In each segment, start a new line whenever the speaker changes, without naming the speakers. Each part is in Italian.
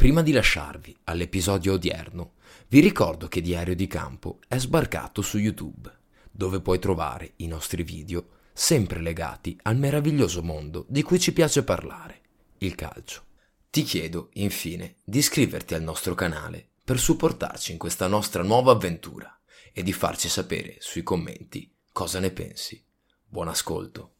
Prima di lasciarvi all'episodio odierno, vi ricordo che Diario di Campo è sbarcato su YouTube, dove puoi trovare i nostri video sempre legati al meraviglioso mondo di cui ci piace parlare, il calcio. Ti chiedo, infine, di iscriverti al nostro canale per supportarci in questa nostra nuova avventura e di farci sapere sui commenti cosa ne pensi. Buon ascolto.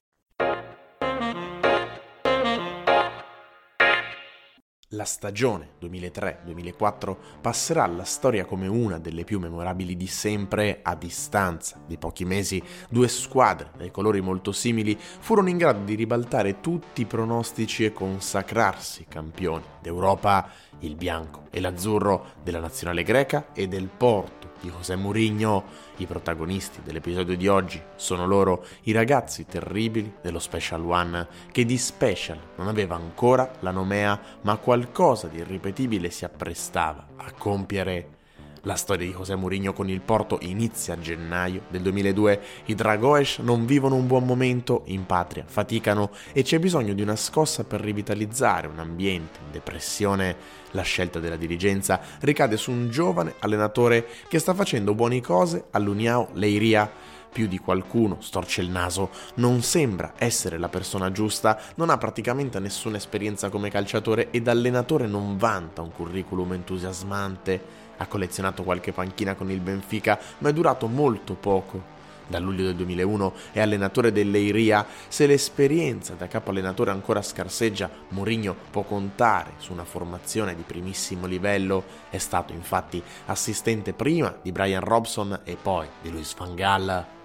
La stagione 2003-2004 passerà alla storia come una delle più memorabili di sempre a distanza di pochi mesi. Due squadre dai colori molto simili furono in grado di ribaltare tutti i pronostici e consacrarsi campioni d'Europa, il bianco e l'azzurro della nazionale greca e del Porto di José Mourinho. I protagonisti dell'episodio di oggi sono loro, i ragazzi terribili dello Special One, che di special non aveva ancora la nomea, ma qualcosa di irripetibile si apprestava a compiere. La storia di José Mourinho con il Porto inizia a gennaio del 2002. I Dragoes non vivono un buon momento in patria, faticano e c'è bisogno di una scossa per rivitalizzare un ambiente in depressione. La scelta della dirigenza ricade su un giovane allenatore che sta facendo buone cose all'Uniao Leiria più di qualcuno storce il naso, non sembra essere la persona giusta, non ha praticamente nessuna esperienza come calciatore ed allenatore non vanta un curriculum entusiasmante. Ha collezionato qualche panchina con il Benfica, ma è durato molto poco. Da luglio del 2001 è allenatore dell'Eiria. Se l'esperienza da capo allenatore ancora scarseggia, Mourinho può contare su una formazione di primissimo livello. È stato infatti assistente prima di Brian Robson e poi di Luis Van.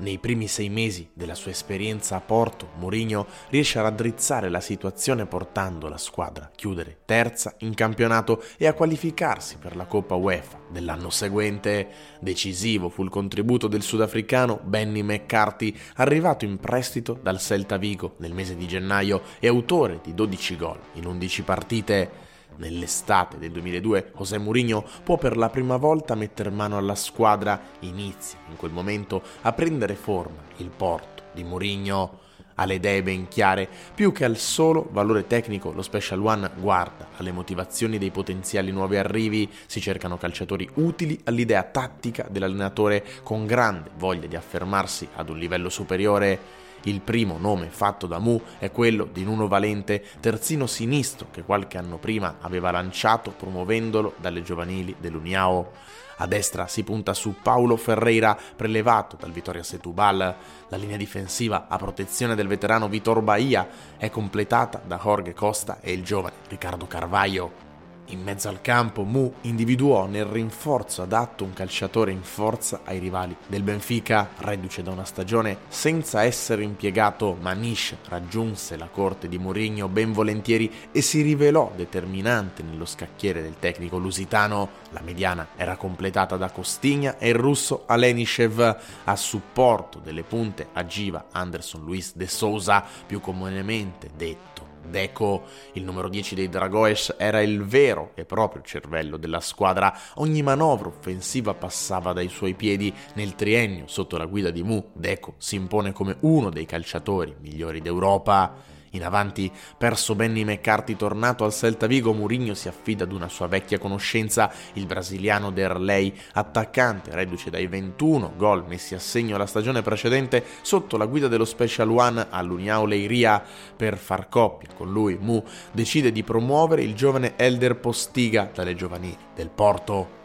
Nei primi sei mesi della sua esperienza a Porto, Mourinho riesce a raddrizzare la situazione portando la squadra a chiudere terza in campionato e a qualificarsi per la Coppa UEFA dell'anno seguente. Decisivo fu il contributo del sudafricano Benny McCarthy, arrivato in prestito dal Celta Vigo nel mese di gennaio e autore di 12 gol in 11 partite. Nell'estate del 2002 José Mourinho può per la prima volta mettere mano alla squadra, inizia in quel momento a prendere forma il porto di Mourinho. Ha le idee ben chiare, più che al solo valore tecnico lo Special One guarda alle motivazioni dei potenziali nuovi arrivi, si cercano calciatori utili all'idea tattica dell'allenatore con grande voglia di affermarsi ad un livello superiore. Il primo nome fatto da Mu è quello di Nuno Valente, terzino sinistro che qualche anno prima aveva lanciato promuovendolo dalle giovanili dell'Uniao. A destra si punta su Paulo Ferreira, prelevato dal Vittoria Setúbal. La linea difensiva a protezione del veterano Vitor Bahia è completata da Jorge Costa e il giovane Riccardo Carvaio. In mezzo al campo Mu individuò nel rinforzo adatto un calciatore in forza ai rivali del Benfica, reduce da una stagione senza essere impiegato, Manish raggiunse la corte di Mourinho ben volentieri e si rivelò determinante nello scacchiere del tecnico lusitano. La mediana era completata da Costigna e il russo Alenishev a supporto delle punte agiva Anderson Luis de Souza, più comunemente detto Deco, il numero 10 dei Dragoes, era il vero e proprio cervello della squadra. Ogni manovra offensiva passava dai suoi piedi. Nel triennio, sotto la guida di Mu, Deco si impone come uno dei calciatori migliori d'Europa. In avanti, perso Benny McCarthy tornato al Celta Vigo, Mourinho si affida ad una sua vecchia conoscenza, il brasiliano Derlei, attaccante, reduce dai 21 gol messi a segno la stagione precedente sotto la guida dello Special One all'Uniao Leiria per far coppia con lui. Mu decide di promuovere il giovane Elder Postiga dalle giovanili del Porto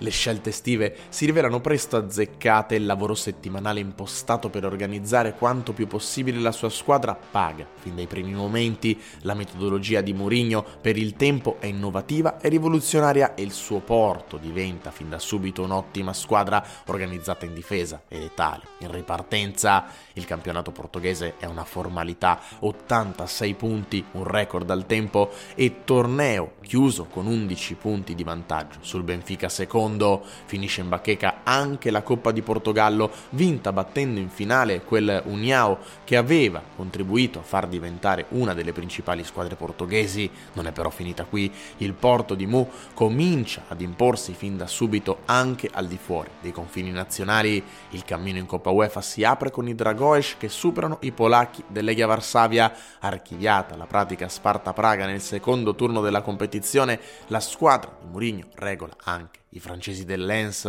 le scelte estive si rivelano presto azzeccate e il lavoro settimanale impostato per organizzare quanto più possibile la sua squadra paga. Fin dai primi momenti la metodologia di Mourinho per il tempo è innovativa e rivoluzionaria e il suo Porto diventa fin da subito un'ottima squadra organizzata in difesa e letale. In ripartenza il campionato portoghese è una formalità, 86 punti, un record al tempo e torneo chiuso con 11 punti di vantaggio sul Benfica secondo secondo finisce in bacheca anche la Coppa di Portogallo, vinta battendo in finale quel Uniao che aveva contribuito a far diventare una delle principali squadre portoghesi. Non è però finita qui, il Porto di Mu comincia ad imporsi fin da subito anche al di fuori dei confini nazionali. Il cammino in Coppa UEFA si apre con i Dragoes che superano i polacchi dell'Egia Varsavia, archiviata la pratica Sparta Praga nel secondo turno della competizione, la squadra di Mourinho regola anche i francesi del Lens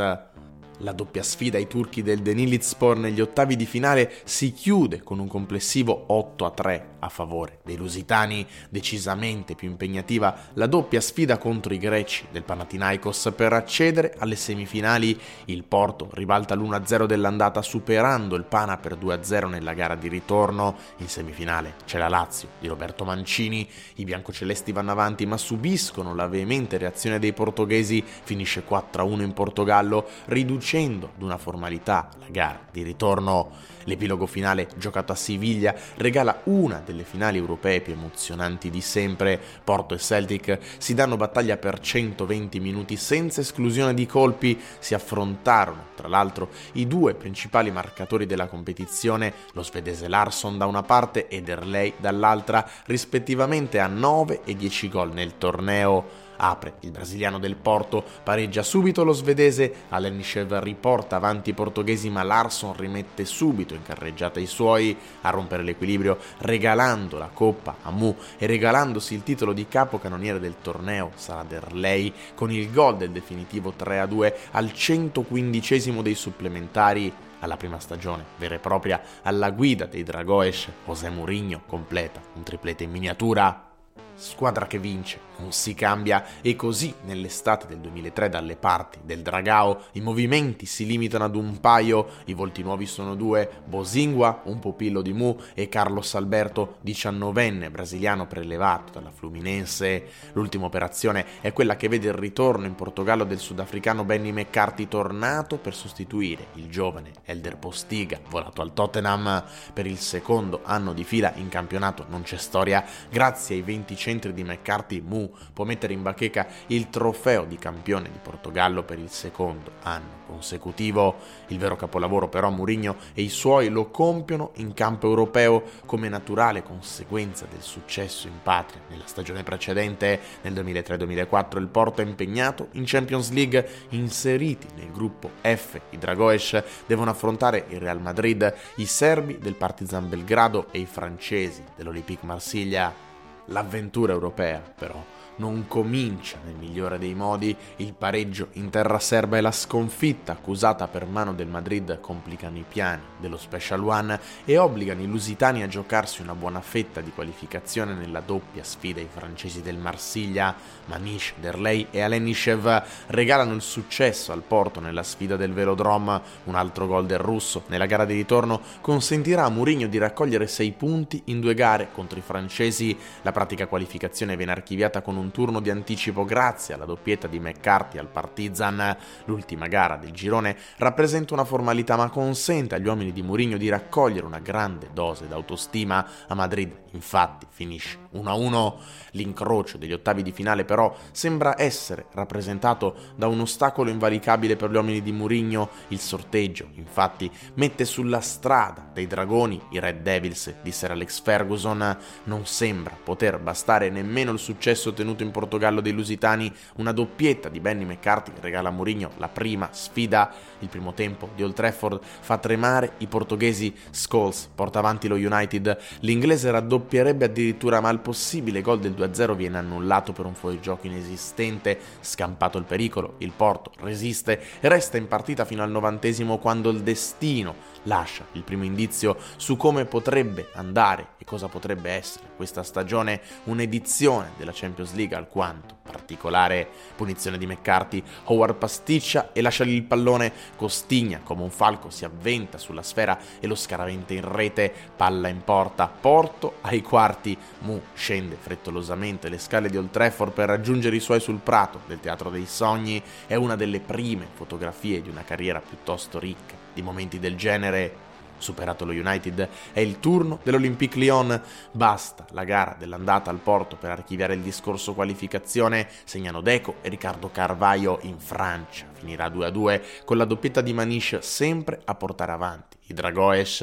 la doppia sfida ai turchi del Denilizspor negli ottavi di finale si chiude con un complessivo 8 a 3 a favore dei lusitani, decisamente più impegnativa la doppia sfida contro i greci del Panathinaikos per accedere alle semifinali. Il Porto ribalta l'1-0 dell'andata superando il Pana per 2-0 nella gara di ritorno. In semifinale c'è la Lazio di Roberto Mancini, i biancocelesti vanno avanti ma subiscono la veemente reazione dei portoghesi, finisce 4-1 in Portogallo, riducendo riducendo ad una formalità la gara di ritorno. L'epilogo finale, giocato a Siviglia, regala una delle finali europee più emozionanti di sempre. Porto e Celtic si danno battaglia per 120 minuti senza esclusione di colpi. Si affrontarono, tra l'altro, i due principali marcatori della competizione, lo svedese Larsson da una parte e Derlei dall'altra, rispettivamente a 9 e 10 gol nel torneo apre il brasiliano del Porto, pareggia subito lo svedese, Alenishev riporta avanti i portoghesi ma Larsson rimette subito in carreggiata i suoi a rompere l'equilibrio regalando la coppa a Mu e regalandosi il titolo di capocannoniere del torneo sarà Derlei con il gol del definitivo 3-2 al 115 dei supplementari alla prima stagione vera e propria alla guida dei Dragoes, José Mourinho completa un triplete in miniatura. Squadra che vince, non si cambia. E così nell'estate del 2003 dalle parti del Dragao i movimenti si limitano ad un paio, i volti nuovi sono due, Bosingua, un pupillo di Mu e Carlos Alberto, diciannovenne brasiliano prelevato dalla Fluminense. L'ultima operazione è quella che vede il ritorno in Portogallo del sudafricano Benny McCarthy tornato per sostituire il giovane Elder Postiga, volato al Tottenham. Per il secondo anno di fila in campionato, non c'è storia, grazie ai 20 centri di McCarthy, Mu può mettere in bacheca il trofeo di campione di Portogallo per il secondo anno consecutivo. Il vero capolavoro però Mourinho e i suoi lo compiono in campo europeo come naturale conseguenza del successo in patria. Nella stagione precedente, nel 2003-2004, il Porto è impegnato in Champions League, inseriti nel gruppo F. I Dragoes devono affrontare il Real Madrid, i serbi del Partizan Belgrado e i francesi dell'Olympique Marsiglia. L'avventura europea, però, non comincia nel migliore dei modi, il pareggio in terra serba e la sconfitta accusata per mano del Madrid complicano i piani dello Special One e obbligano i lusitani a giocarsi una buona fetta di qualificazione nella doppia sfida ai francesi del Marsiglia. Manish, Derlei e Alenishev regalano il successo al Porto nella sfida del Velodrome, un altro gol del russo nella gara di ritorno consentirà a Mourinho di raccogliere 6 punti in due gare contro i francesi. La pratica qualificazione viene archiviata con un turno di anticipo grazie alla doppietta di McCarthy al Partizan. L'ultima gara del girone rappresenta una formalità ma consente agli uomini di Mourinho di raccogliere una grande dose d'autostima. A Madrid infatti finisce 1-1. L'incrocio degli ottavi di finale però sembra essere rappresentato da un ostacolo invalicabile per gli uomini di Mourinho. Il sorteggio infatti mette sulla strada dei dragoni i Red Devils, disse Alex Ferguson. Non sembra poter bastare nemmeno il successo ottenuto in Portogallo dei Lusitani, una doppietta di Benny McCarthy regala a Mourinho la prima sfida. Il primo tempo di Old Trafford fa tremare i portoghesi Scholes, porta avanti lo United, l'inglese raddoppierebbe addirittura ma il possibile gol del 2-0 viene annullato per un fuorigioco inesistente, scampato il pericolo, il Porto resiste e resta in partita fino al novantesimo quando il destino lascia il primo indizio su come potrebbe andare e cosa potrebbe essere questa stagione, un'edizione della Champions League alquanto particolare, punizione di McCarthy, Howard pasticcia e lascia il pallone, Costigna come un falco si avventa sulla sfera e lo scaraventa in rete, palla in porta, Porto ai quarti, Mu scende frettolosamente le scale di Old Trafford per raggiungere i suoi sul prato del Teatro dei Sogni, è una delle prime fotografie di una carriera piuttosto ricca di momenti del genere genere superato lo United, è il turno dell'Olympique Lyon. Basta la gara dell'andata al porto per archiviare il discorso qualificazione, segnano Deco e Riccardo Carvaio in Francia. Finirà 2-2 con la doppietta di Manish sempre a portare avanti. I Dragoes,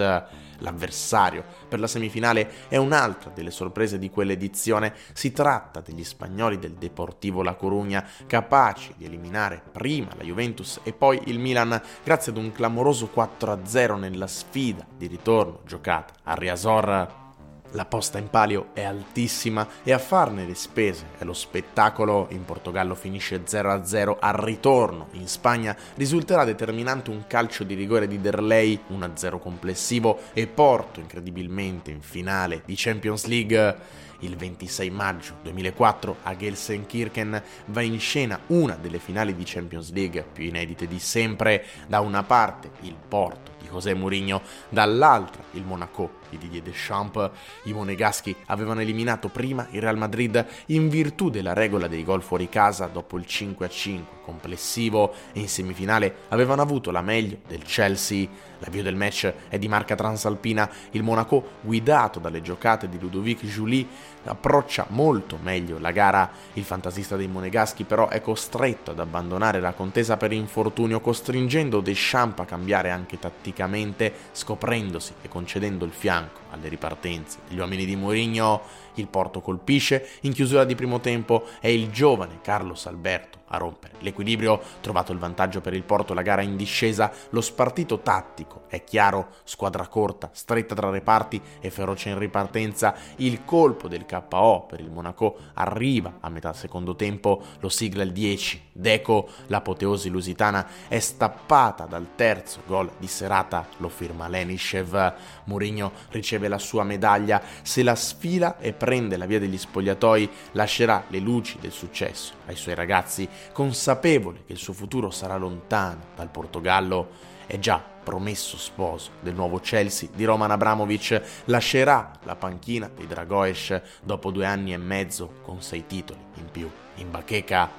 l'avversario per la semifinale, è un'altra delle sorprese di quell'edizione. Si tratta degli spagnoli del Deportivo La Corugna, capaci di eliminare prima la Juventus e poi il Milan grazie ad un clamoroso 4-0 nella sfida di ritorno giocata a Riazor la posta in palio è altissima e a farne le spese è lo spettacolo. In Portogallo finisce 0-0 al ritorno. In Spagna risulterà determinante un calcio di rigore di Derlei, 1-0 complessivo e Porto incredibilmente in finale di Champions League. Il 26 maggio 2004 a Gelsenkirchen va in scena una delle finali di Champions League più inedite di sempre. Da una parte il Porto di José Mourinho, dall'altra il Monaco di Didier Deschamps. I monegaschi avevano eliminato prima il Real Madrid in virtù della regola dei gol fuori casa dopo il 5-5 complessivo. E in semifinale avevano avuto la meglio del Chelsea. L'avvio del match è di marca transalpina, il Monaco guidato dalle giocate di Ludovic Julie approccia molto meglio la gara, il fantasista dei monegaschi però è costretto ad abbandonare la contesa per infortunio costringendo Deschamps a cambiare anche tatticamente scoprendosi e concedendo il fianco alle ripartenze. Degli uomini di Mourinho, il Porto colpisce, in chiusura di primo tempo è il giovane Carlos Alberto a rompere l'equilibrio, trovato il vantaggio per il Porto, la gara in discesa, lo spartito tattico è chiaro, squadra corta, stretta tra reparti e feroce in ripartenza, il colpo del KO per il Monaco arriva a metà secondo tempo, lo sigla il 10, Deco, l'apoteosi lusitana è stappata dal terzo gol di serata, lo firma Lenishev, Mourinho riceve la sua medaglia, se la sfila e prende la via degli spogliatoi, lascerà le luci del successo ai suoi ragazzi, consapevole che il suo futuro sarà lontano dal Portogallo, è già promesso sposo del nuovo Chelsea di Roman Abramovic, lascerà la panchina dei Dragoes dopo due anni e mezzo con sei titoli in più. In bacheca,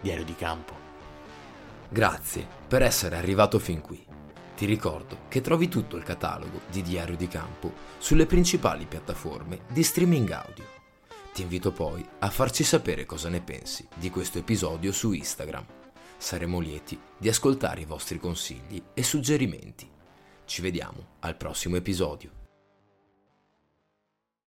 diario di campo.
Grazie per essere arrivato fin qui. Ti ricordo che trovi tutto il catalogo di Diario di Campo sulle principali piattaforme di streaming audio. Ti invito poi a farci sapere cosa ne pensi di questo episodio su Instagram. Saremo lieti di ascoltare i vostri consigli e suggerimenti. Ci vediamo al prossimo episodio.